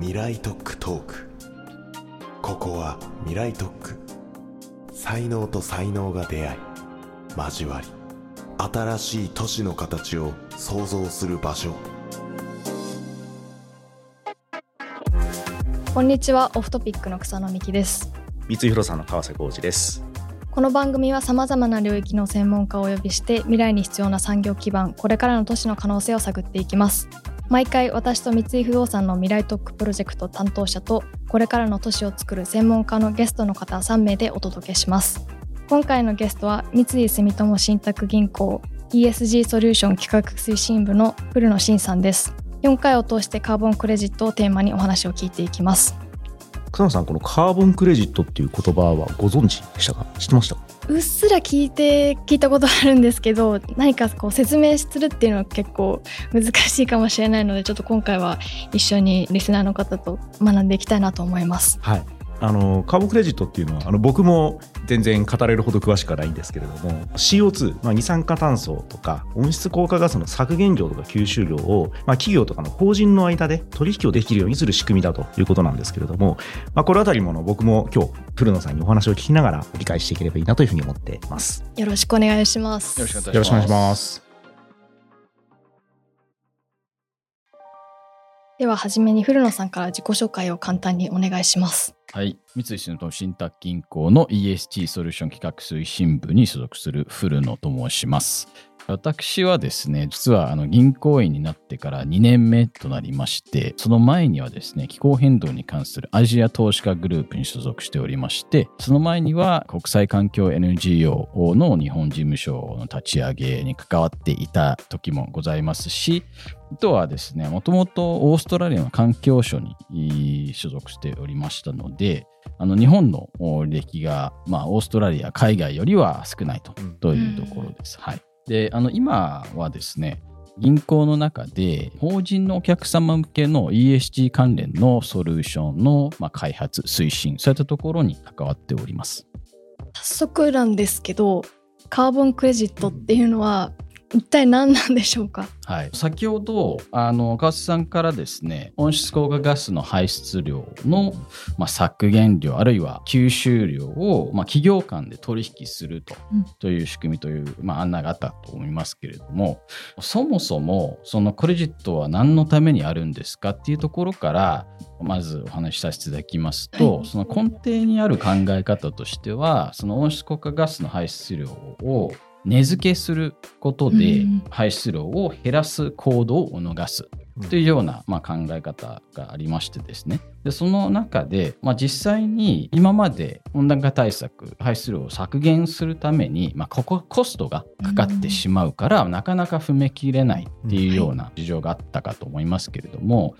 未来特区トーク。ここは未来特区才能と才能が出会い交わり新しい都市の形を創造する場所。こんにちはオフトピックの草野美希です。三井不動産の川瀬浩二です。この番組はさまざまな領域の専門家をお呼びして未来に必要な産業基盤これからの都市の可能性を探っていきます毎回私と三井不動産の未来特区プロジェクト担当者とこれからの都市を作る専門家のゲストの方3名でお届けします。今回のゲストは三井住友信託銀行 ESG ソリューション企画推進部の古野真さんです。4回を通してカーボンクレジットをテーマにお話を聞いていきます。草野さんこのカーボンクレジットっていう言葉はご存知でしたか？知ってました？うっすら聞いて聞いたことあるんですけど何かこう説明するっていうのは結構難しいかもしれないのでちょっと今回は一緒にリスナーの方と学んでいきたいなと思います。はい。あのカーボンクレジットっていうのはあの僕も全然語れるほど詳しくはないんですけれども CO2、まあ、二酸化炭素とか温室効果ガスの削減量とか吸収量を、まあ、企業とかの法人の間で取引をできるようにする仕組みだということなんですけれども、まあ、これあたりもの僕も今日古野さんにお話を聞きながら理解していければいいなというふうに思っています。よろしくお願いします。よろしくお願いします。よろしくお願いします。では初めに古野さんから自己紹介を簡単にお願いしますはい。三井住友信託銀行の ESG ソリューション企画推進部に所属する古野と申します。私はですね、実はあの銀行員になってから2年目となりまして、その前にはですね、気候変動に関するアジア投資家グループに所属しておりまして、その前には国際環境 NGO の日本事務所の立ち上げに関わっていた時もございますし、あとはですね、もともとオーストラリアの環境省に所属しておりましたので、あの日本の歴が、まあ、オーストラリア、海外よりは少ないと,、うんというところです。はい、であの今はですね、銀行の中で法人のお客様向けの ESG 関連のソリューションの、まあ、開発、推進、そういったところに関わっております。早速なんですけどカーボンクレジットっていうのは一体何なんでしょうか？はい、先ほどあの川瀬さんからですね温室効果ガスの排出量の、まあ、削減量あるいは吸収量を、まあ、企業間で取引すると,、うん。という仕組みという、まあ、案内があったと思いますけれどもそもそもそのクレジットは何のためにあるんですかっていうところからまずお話しさせていただきますと、はい。その根底にある考え方としてはその温室効果ガスの排出量を値付けすることでうん。排出量を減らす行動を促す。というような、まあ、考え方がありましてですね。でその中で、まあ、実際に今まで温暖化対策排出量を削減するために、まあ、ここコストがかかってしまうから、なかなか踏め切れないっていうような事情があったかと思いますけれども、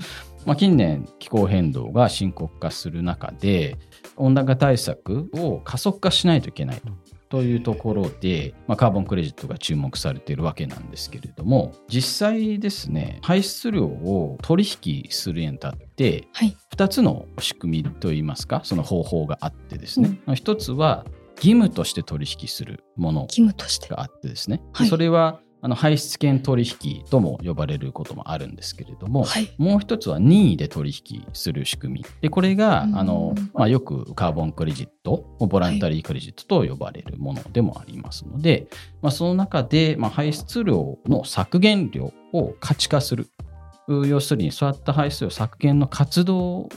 まあ、近年気候変動が深刻化する中で温暖化対策を加速化しないといけないと。というところで、まあ、カーボンクレジットが注目されているわけなんですけれども実際ですね排出量を取引するにあたってはい。2つの仕組みといいますかその方法があってですね、1つは義務として取引するもの義務として。があってですね、ではい。それはあの排出権取引とも呼ばれることもあるんですけれども、はいもう一つは任意で取引する仕組み。で、これが、うんあの、まあ、よくカーボンクレジット、ボランタリークレジットと呼ばれるものでもありますので、まあ、その中で、まあ、排出量の削減量を価値化する。う要するに、そういった排出量削減の活動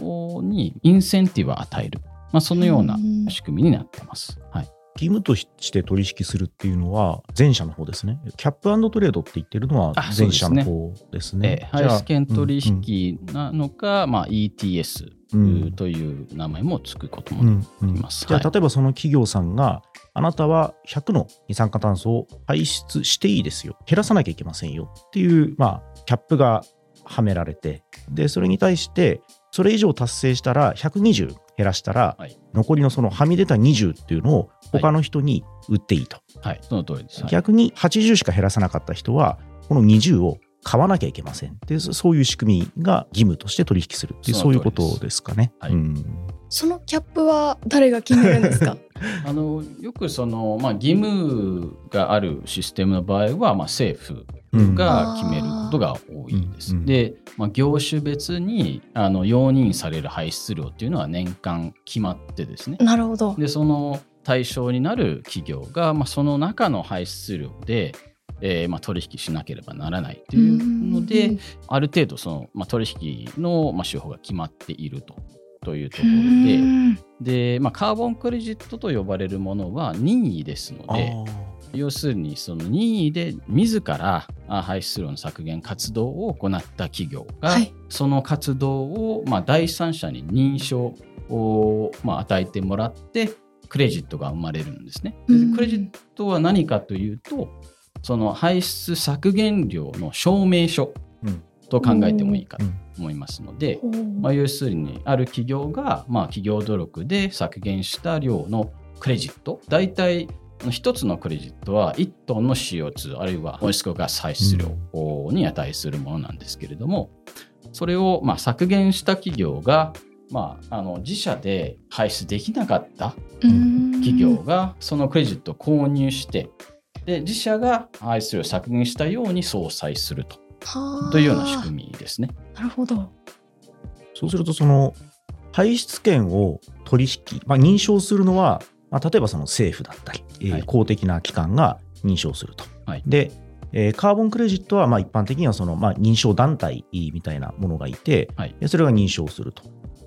にインセンティブを与える。まあ、そのようなうん仕組みになってます。はい。義務として取引するっていうのは前者の方ですね。キャップトレードって言ってるのは前者の方ですね。えー排出権取引なのか、まあ、ETS うんという名前もつくこともうんうんあります。じゃあ、はい例えばその企業さんが、あなたは100の二酸化炭素を排出していいですよ。減らさなきゃいけませんよっていう、まあ、キャップがはめられて、で、それに対して、それ以上達成したら120減らしたら、はい。残りのそのはみ出た20っていうのを他の人に売っていいと。はい、その通りです。はい。逆に80しか減らさなかった人は、この20を買わなきゃいけません。でそそういう仕組みが義務として取引するっていうそそういうことですかね。はい。うん。そのキャップは誰が決めるんですか？あのよくその、まあ、義務があるシステムの場合は、まあ、政府が決めることが多いです。うん。で、まあ、業種別にあの容認される排出量っていうのは年間決まってですね。なるほど。でその対象になる企業が、まあ、その中の排出量で、えーまあ、取引しなければならないというのうんである程度その、まあ、取引の、まあ、手法が決まっていると。というところうでん。で、まあ、カーボンクレジットと呼ばれるものは任意ですので要するにその任意で自らあ排出量の削減活動を行った企業が、はい。その活動を、まあ、第三者に認証を、まあ、与えてもらってクレジットが生まれるんですね。でうん。クレジットは何かというとその排出削減量の証明書うん。と考えてもいいかとうん。思いますので、まあ、要するにある企業が、まあ、企業努力で削減した量のクレジット大体1つのクレジットは1トンの CO2 あるいは温室効果排出量に値するものなんですけれどもそれをまあ削減した企業が、まあ、あの自社で排出できなかったうん企業がそのクレジットを購入してで自社が排出量を削減したように相殺するとはあというような仕組みですね。なるほど。そうするとその排出権を取引、まあ、認証するのは、まあ、例えばその政府だったり、え公的な機関が認証すると。はいで、えーカーボンクレジットはまあ一般的にはその、まあ、認証団体みたいなものがいて、はいでそれが認証すると。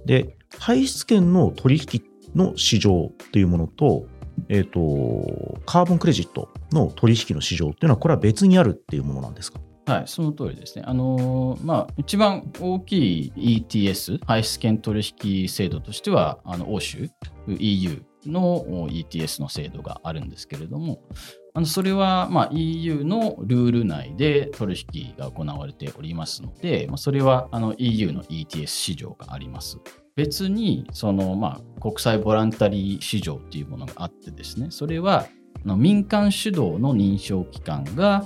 で排出権の取引の市場というものと,、えー、とカーボンクレジットの取引の市場っていうのはこれは別にあるっていうものなんですか？はい、その通りですね。あのーまあ、一番大きい ETS、排出権取引制度としては、あの欧州、EU の ETS の制度があるんですけれども、あのそれは、ま、EU のルール内で取引が行われておりますので、ま、それはあの EU の ETS 市場があります。別にその、まあ、国際ボランタリー市場っていうものがあってですね、それはあの民間主導の認証機関が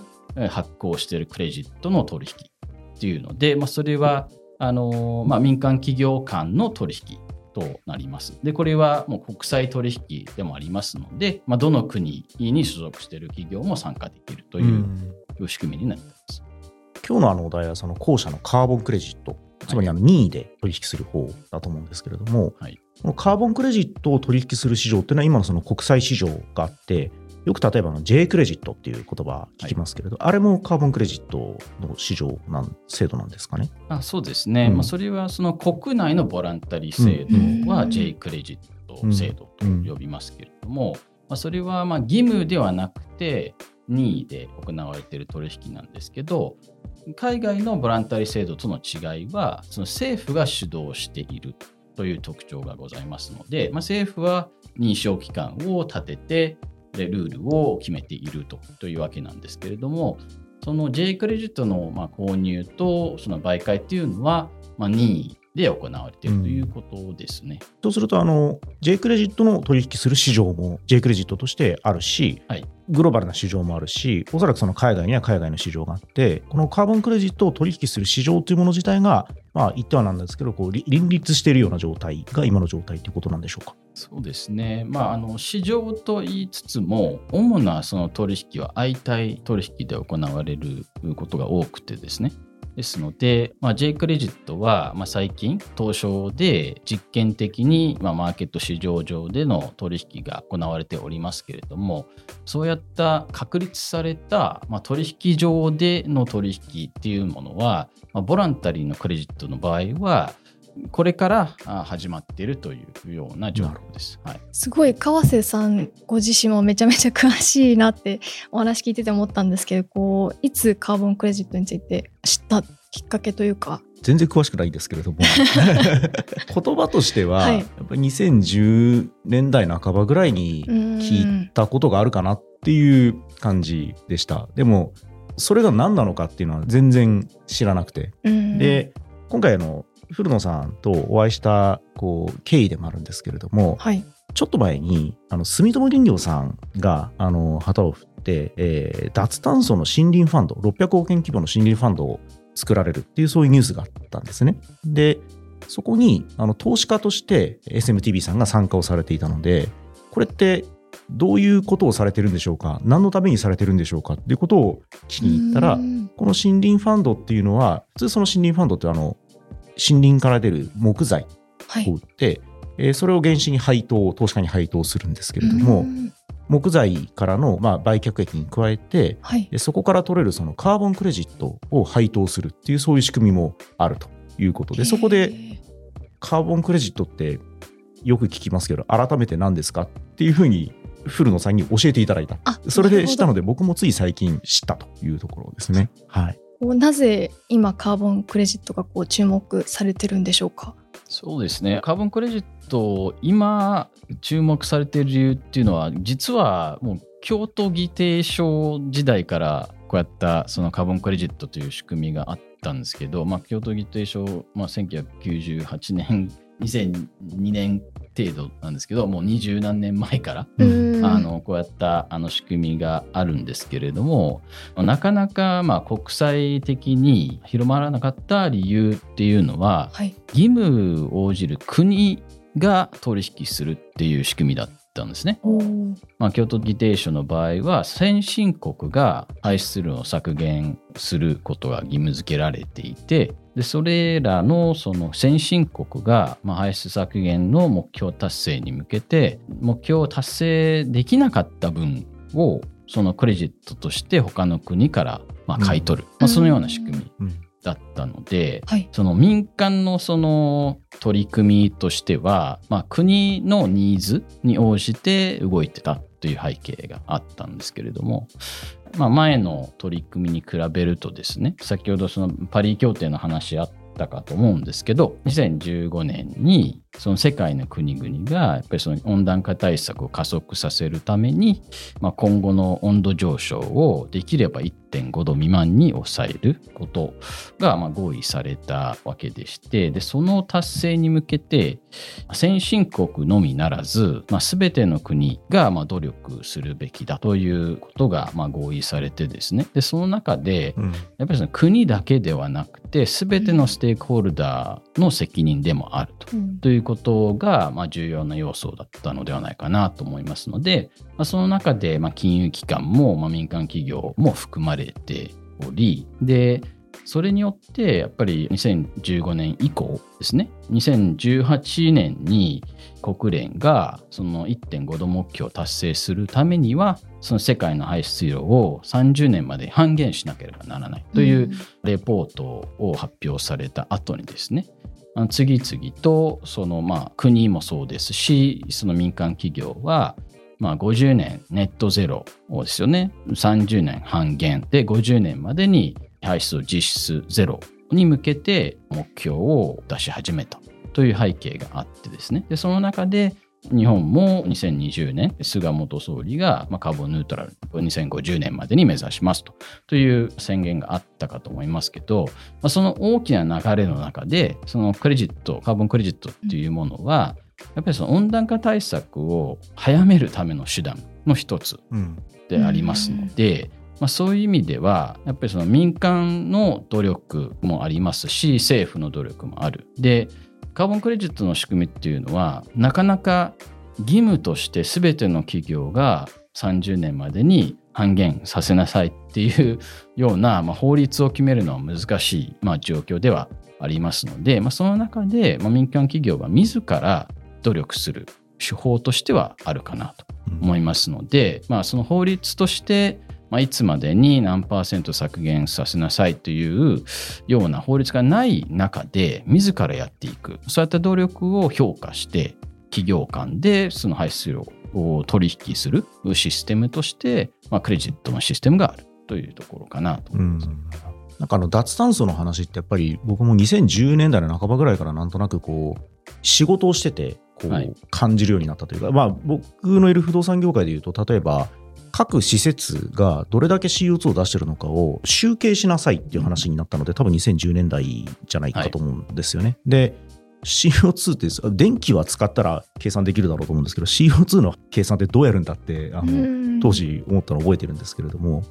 発行しているクレジットの取引っていうので、まあ、それはあのまあ、民間企業間の取引となります。で、これはもう国際取引でもありますので、まあ、どの国に所属している企業も参加できるという仕組みになっています。今日のあのお題はその後者のカーボンクレジット、つまりあの任意で取引する方だと思うんですけれども、はいこのカーボンクレジットを取引する市場っていうのは今のその国際市場があって、よく例えばあの J クレジットっていう言葉聞きますけれど、あれもカーボンクレジットの市場なん制度なんですかね？あそうですね、うん。まあ、それはその国内のボランタリー制度はうん。J クレジット制度と呼びますけれども、まあ、それはまあ義務ではなくて任意で行われている取引なんですけど海外のボランタリー制度との違いはその政府が主導しているという特徴がございますので、まあ、政府は認証機関を立ててでルールを決めているとというわけなんですけれどもその J クレジットのま購入とその媒介っていうのはま任意で行われているということですね。そうするとあの J クレジットの取引する市場も J クレジットとしてあるし、はいグローバルな市場もあるし、おそらくその海外には海外の市場があって、このカーボンクレジットを取引する市場というもの自体が、まあ言ってはなんですけど、こうり林立しているような状態が今の状態ということなんでしょうか？そうですね、まあ、あの市場と言いつつも、主なその取引は相対取引で行われることが多くてですね。ですので、まあ、J クレジットは、まあ、最近、東証で実験的に、まあ、マーケット市場上での取引が行われておりますけれども、そうやった確立された、まあ、取引上での取引っていうものは、まあ、ボランタリーのクレジットの場合は、これからあ始まっているというような状況です。はい、すごい川瀬さんご自身もめちゃめちゃ詳しいなってお話聞いてて思ったんですけどこういつカーボンクレジットについて知ったきっかけというか。全然詳しくないんですけれども。言葉としては、はい。やっぱり2010年代半ばぐらいに聞いたことがあるかなっていう感じでした。でもそれが何なのかっていうのは全然知らなくて。うん。で今回あの古野さんとお会いしたこう経緯でもあるんですけれどもはい。ちょっと前にあの住友林業さんがあの旗を振って、えー脱炭素の森林ファンド600億円規模の森林ファンドを作られるっていうそういうニュースがあったんですね。でそこにあの投資家として SMTV さんが参加をされていたのでこれってどういうことをされてるんでしょうか？何のためにされてるんでしょうか？っていうことを聞きに行ったら、うん。この森林ファンドっていうのは普通その森林ファンドってあの森林から出る木材はい。を売って、えーそれを原資に配当投資家に配当するんですけれども、うん。木材からの、まあ、売却益に加えてはい。でそこから取れるそのカーボンクレジットを配当するっていうそういう仕組みもあるということでそこでカーボンクレジットってよく聞きますけど改めて何ですかっていうふうに古野さんに教えていただいた。あそれで知ったのでで僕もつい最近知ったというところですね。はい、なぜ今カーボンクレジットがこう注目されてるんでしょうか？そうですね。カーボンクレジット、今注目されている理由っていうのは、実はもう京都議定書時代からこうやったそのカーボンクレジットという仕組みがあったんですけど、まあ、京都議定書、まあ、1998年、2002年程度なんですけど、もう二十何年前からうん。あのこうやったあの仕組みがあるんですけれどもなかなかまあ国際的に広まらなかった理由っていうのははい。義務を応じる国が取引するっていう仕組みだったんですね。まあ、京都議定書の場合は先進国が排出量を削減することが義務付けられていてでそれらのその先進国がまあ排出削減の目標達成に向けて目標を達成できなかった分をそのクレジットとして他の国からまあ買い取る、まあ、そのような仕組みうん。だったので、はい。その民間のその取り組みとしては、まあ、国のニーズに応じて動いてたという背景があったんですけれども、まあ、前の取り組みに比べるとですね先ほどそのパリ協定の話あったかと思うんですけど2015年にその世界の国々がやっぱりその温暖化対策を加速させるために、まあ、今後の温度上昇をできれば1.5度未満に抑えることがまあ合意されたわけでしてでその達成に向けて先進国のみならず、まあ、全ての国がまあ努力するべきだということがまあ合意されてですね。でその中でうん。やっぱりその国だけではなくて全てのステークホルダーの責任でもあると。うん。ということが、まあ、重要な要素だったのではないかなと思いますので、まあ、その中で、まあ、金融機関も、まあ、民間企業も含まれておりでそれによってやっぱり2015年以降ですね2018年に国連がその1.5度目標を達成するためにはその世界の排出量を30年まで半減しなければならないというレポートを発表された後にですね次々とそのまあ国もそうですしその民間企業はまあ50年ネットゼロをですよね。30年半減。で50年までに排出を実質ゼロに向けて目標を出し始めたという背景があってですね。でその中で日本も2020年菅元総理がまあカーボンニュートラル2050年までに目指しますとという宣言があったかと思いますけど、まあ、その大きな流れの中でそのクレジットカーボンクレジットっていうものは、やっぱりその温暖化対策を早めるための手段の一つうんでありますので、まあ、そういう意味ではやっぱりその民間の努力もありますし政府の努力もある。でカーボンクレジットの仕組みっていうのはなかなか義務として全ての企業が30年までに半減させなさいっていうような、まあ、法律を決めるのは難しい、まあ、状況ではありますので、まあ、その中で、ま、民間企業が自ら努力する手法としてはあるかなと思いますので、まあ、その法律として、まあ、いつまでに何パーセント削減させなさいというような法律がない中で自らやっていく。そういった努力を評価して企業間でその排出量を取引するシステムとして、まあ、クレジットのシステムがあるというところかなと思います。なんかあの脱炭素の話ってやっぱり僕も2010年代の半ばぐらいからなんとなくこう仕事をしててこはい。う感じるようになったというか、まあ僕のいる不動産業界でいうと例えば各施設がどれだけ CO2 を出してるのかを集計しなさいっていう話になったので多分2010年代じゃないかと思うんですよね。で CO2 って電気は使ったら計算できるだろうと思うんですけど CO2 の計算ってどうやるんだってあの当時思ったのを覚えてるんですけれども。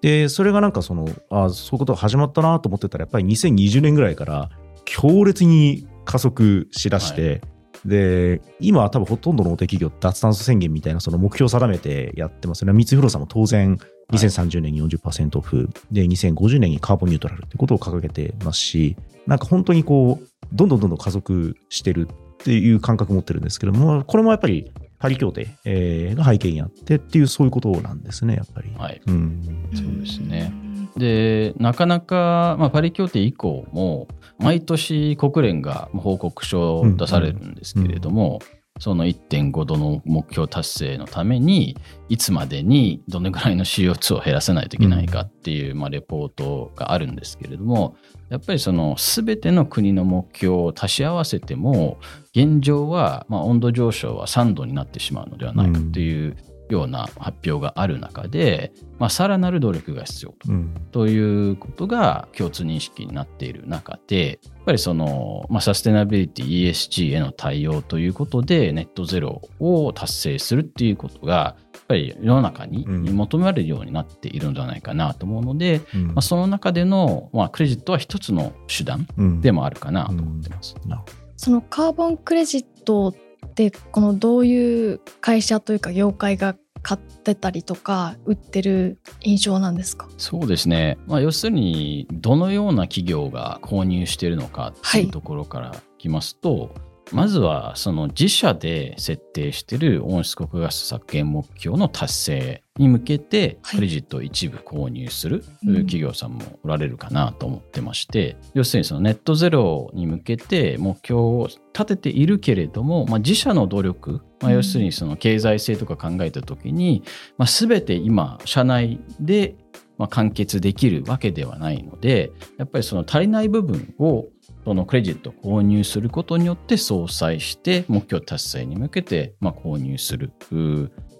でそれがなんかそのあそういうことが始まったなと思ってたらやっぱり2020年ぐらいから強烈に加速しだして、で、今は多分ほとんどの大手企業、脱炭素宣言みたいなその目標を定めてやってますよね。三井不動産も当然、2030年に40%オフ、で、2050年にカーボンニュートラルってことを掲げてますし、なんか本当にこう、どんどんどんどん加速してるっていう感覚を持ってるんですけども、これもやっぱりパリ協定、えーが背景にあってっていう、そういうことなんですね、やっぱり。はい、うん。そうですね。でなかなか、まあ、パリ協定以降も毎年国連が報告書を出されるんですけれども、その1.5度の目標達成のためにいつまでにどのぐらいの CO2 を減らさないといけないかっていう、まあ、レポートがあるんですけれどもやっぱりその全ての国の目標を足し合わせても現状は、まあ、温度上昇は3度になってしまうのではないかというような発表がある中で、まあ、さらなる努力が必要とうん。ということが共通認識になっている中で、ぱりその、まあ、サステナビリティ ESG への対応ということで、ネットゼロを達成するっていうことが、やっぱり世の中にうん。求められるようになっているのではないかなと思うので、うん。まあ、その中での、まあ、クレジットは一つの手段うん。でもあるかなと思ってます。なるほそのカーボンクレジットってこのどういう会社というか業界が買ってたりとか売ってる印象なんですか？そうですね、まあ、要するにどのような企業が購入しているのかっていうところからきますと、まずはその自社で設定している温室効果ガス削減目標の達成に向けてはい。クレジットを一部購入するうん。企業さんもおられるかなと思ってまして、要するにそのネットゼロに向けて目標を立てているけれども、まあ、自社の努力、まあ、うん。要するにその経済性とか考えた時に、まあ、全て今社内でまあ完結できるわけではないのでやっぱりその足りない部分をそのクレジットを購入することによって相殺して目標達成に向けてまあ購入する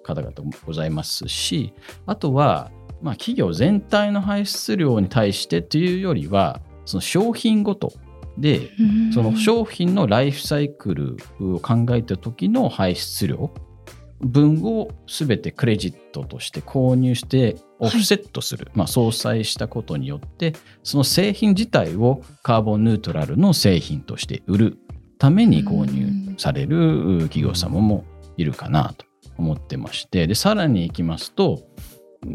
方々もございますしあとはまあ企業全体の排出量に対してというよりはその商品ごとでその商品のライフサイクルを考えた時の排出量分を全てクレジットとして購入してオフセットする、まあ、相殺したことによってその製品自体をカーボンニュートラルの製品として売るために購入される企業様もいるかなと思ってまして。でさらにいきますと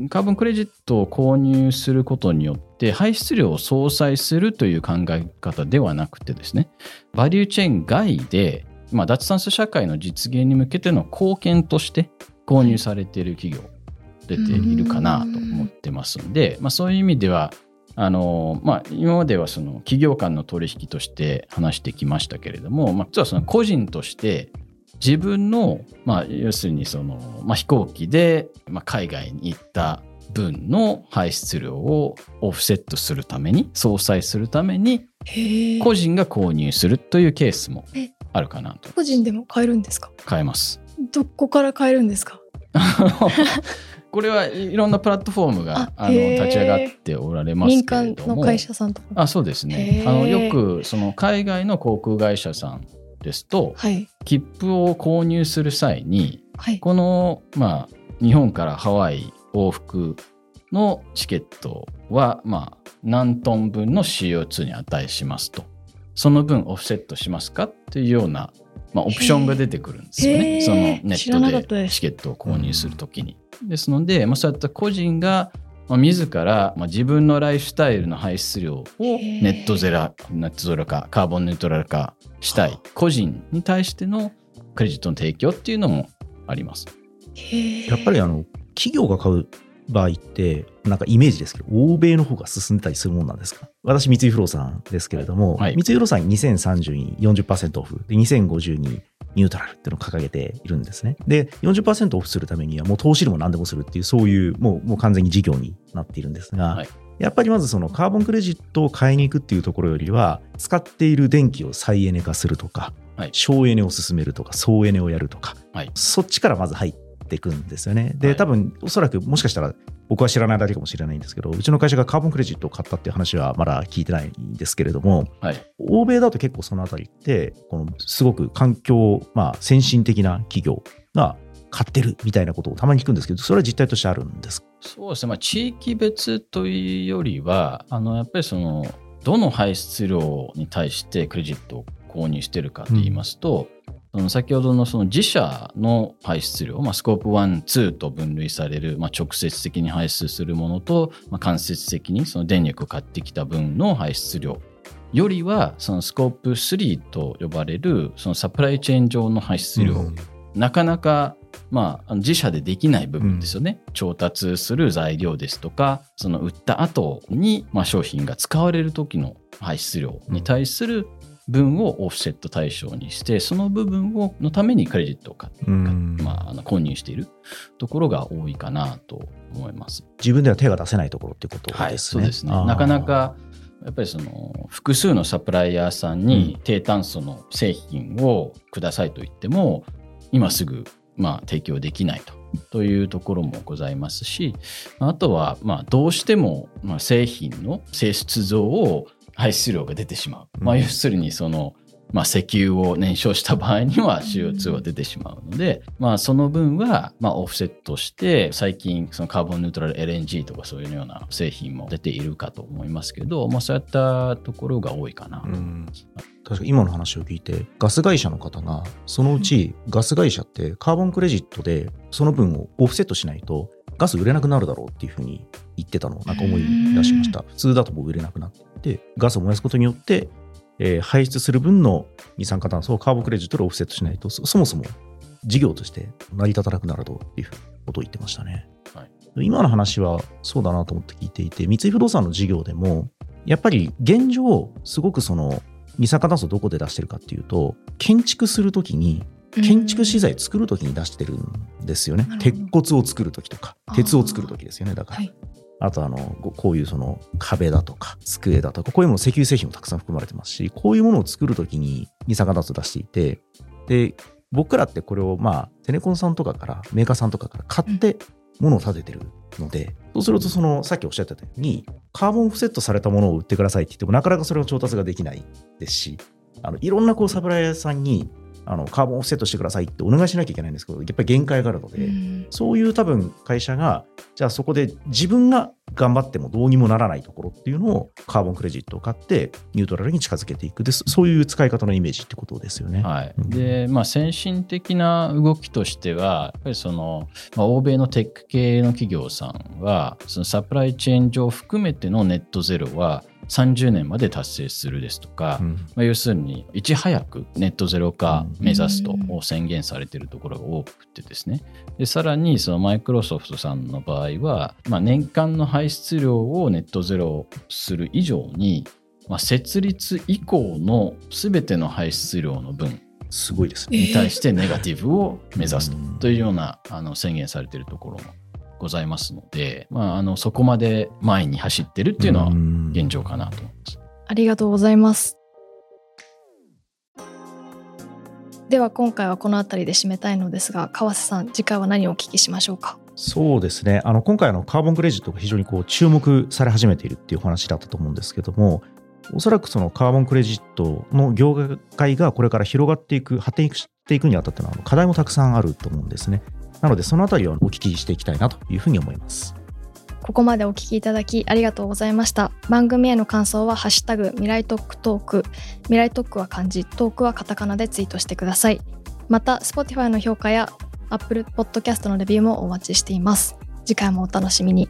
カーボンクレジットを購入することによって排出量を相殺するという考え方ではなくてですねバリューチェーン外で、まあ、脱炭素社会の実現に向けての貢献として購入されている企業出ているかなと思ってますんで、まあ、そういう意味ではあのまあ、今まではその企業間の取引として話してきましたけれども、まあ、実はその個人として自分の、まあ、要するにその、まあ、飛行機で、まあ、海外に行った分の排出量をオフセットするために相殺するために個人が購入するというケースもえ。あるかなと。個人でも買えるんですか？買えます。どこから買えるんですか？これはいろんなプラットフォームがあの立ち上がっておられます民けれ間ども。の会社さんとか。あそうですね。あのよくその海外の航空会社さんですとはい切符を購入する際にはいこの、まあ、日本からハワイ往復のチケットは、まあ、何トン分の CO2 に値しますと。その分オフセットしますかっていうような、まあ、オプションが出てくるんですよへね。ーそのネットでチケットを購入するときに。ですので、まあ、そういった個人が、まあ、自ら、まあ、自分のライフスタイルの排出量をネットゼロ、ネットゼロ化、カーボンニュートラル化したい個人に対してのクレジットの提供っていうのもあります。やっぱりあの企業が買う場合って、なんかイメージですけど、欧米の方が進んでたりするもんなんですか？私、三井不動産ですけれども、はい。三井不動産2030に40%オフ、で2050にニュートラルっていうのを掲げているんですね。で、40%オフするためには、もう投資でも何でもするっていう、そういう、もうもう完全に事業になっているんですが、はい。やっぱりまずそのカーボンクレジットを買いに行くっていうところよりは、使っている電気を再エネ化するとか、はい。省エネを進めるとか、総エネをやるとか、はい。そっちからまず入っていくんですよね。で、はい多分おそらくもしかしたら僕は知らないだけかもしれないんですけど、うちの会社がカーボンクレジットを買ったっていう話はまだ聞いてないんですけれども、はい。欧米だと結構そのあたりって、このすごく環境、まあ先進的な企業が買ってるみたいなことをたまに聞くんですけど、それは実態としてあるんですか？そうですね、まあ、地域別というよりは、あのやっぱりその、どの排出量に対してクレジットを購入してるかと言いますと、その先ほどのその自社の排出量、まあ、スコープ1、2と分類される、まあ、直接的に排出するものと、まあ、間接的にその電力を買ってきた分の排出量よりは、そのスコープ3と呼ばれる、そのサプライチェーン上の排出量、うん。なかなか、まあ、自社でできない部分ですよね、調達する材料ですとか、その売った後に、まあ、商品が使われる時の排出量に対する分をオフセット対象にして、その部分をのためにクレジットを買っあ、あの購入しているところが多いかなと思います。自分では手が出せないところってことですね。そうですねなかなかやっぱりその複数のサプライヤーさんに低炭素の製品をくださいと言っても今すぐまあ提供できないと。というところもございますしあとはまあどうしてもまあ製品の性質上を排出量が出てしまう、うん。まあ、要するにそのまあ、石油を燃焼した場合には CO2 は出てしまうので、まあ、その分はまあオフセットして最近そのカーボンニュートラル LNG とかそういうような製品も出ているかと思いますけど、まあ、そういったところが多いかな。とうん。確か今の話を聞いてガス会社の方がそのうちガス会社ってカーボンクレジットでその分をオフセットしないとガス売れなくなるだろうっていうふうに言ってたのをなんか思い出しました。普通だともう売れなくなってガスを燃やすことによって、えー排出する分の二酸化炭素をカーボンクレジットでオフセットしないとそそもそも事業として成り立たなくなるということを言ってましたね、はい。今の話はそうだなと思って聞いていて三井不動産の事業でもやっぱり現状すごくその二酸化炭素をどこで出してるかっていうと建築するときに建築資材作るときに出してるんですよね。鉄骨を作るときとか鉄を作るときですよね。だから、はいあとあのこういうその壁だとか机だとかこういうもの石油製品もたくさん含まれてますしこういうものを作るときに二酸化炭素を出していてで僕らってこれをまあテレコンさんとかからメーカーさんとかから買って物を立ててるので、そうするとそのさっきおっしゃってたようにカーボンオフセットされたものを売ってくださいって言ってもなかなかそれを調達ができないですしあのいろんなこうサプライヤーさんにあのカーボンオフセットしてくださいってお願いしなきゃいけないんですけどやっぱり限界があるので、うん。そういう多分会社が、じゃあそこで自分が頑張ってもどうにもならないところっていうのをカーボンクレジットを買ってニュートラルに近づけていくです。そういう使い方のイメージってことですよね。はい。うん。でまあ、先進的な動きとしては、やっぱりその、まあ、欧米のテック系の企業さんは、そのサプライチェーン上含めてのネットゼロは30年まで達成するですとか、うん。まあ、要するにいち早くネットゼロ化目指すと宣言されているところが多くてですね。でさらにそのマイクロソフトさんの場合は、まあ、年間の排出量をネットゼロする以上に、まあ、設立以降の全ての排出量の分すごいですね。に対してネガティブを目指すというようなあの宣言されているところもございますので、まあ、あのそこまで前に走ってるっていうのは現状かなと思います。ありがとうございます。では今回はこの辺りで締めたいのですが川瀬さん次回は何をお聞きしましょうか？そうですね。あの、今回のカーボンクレジットが非常にこう注目され始めているっていうお話だったと思うんですけども、おそらくそのカーボンクレジットの業界がこれから広がっていく、発展していくにあたってのはあの課題もたくさんあると思うんですね。なので、そのあたりをお聞きしていきたいなというふうに思います。ここまでお聞きいただきありがとうございました番組への感想はハッシュタグ未来トークトーク未来トークは漢字トークはカタカナでツイートしてくださいまた Spotify の評価や Apple Podcast のレビューもお待ちしています。次回もお楽しみに。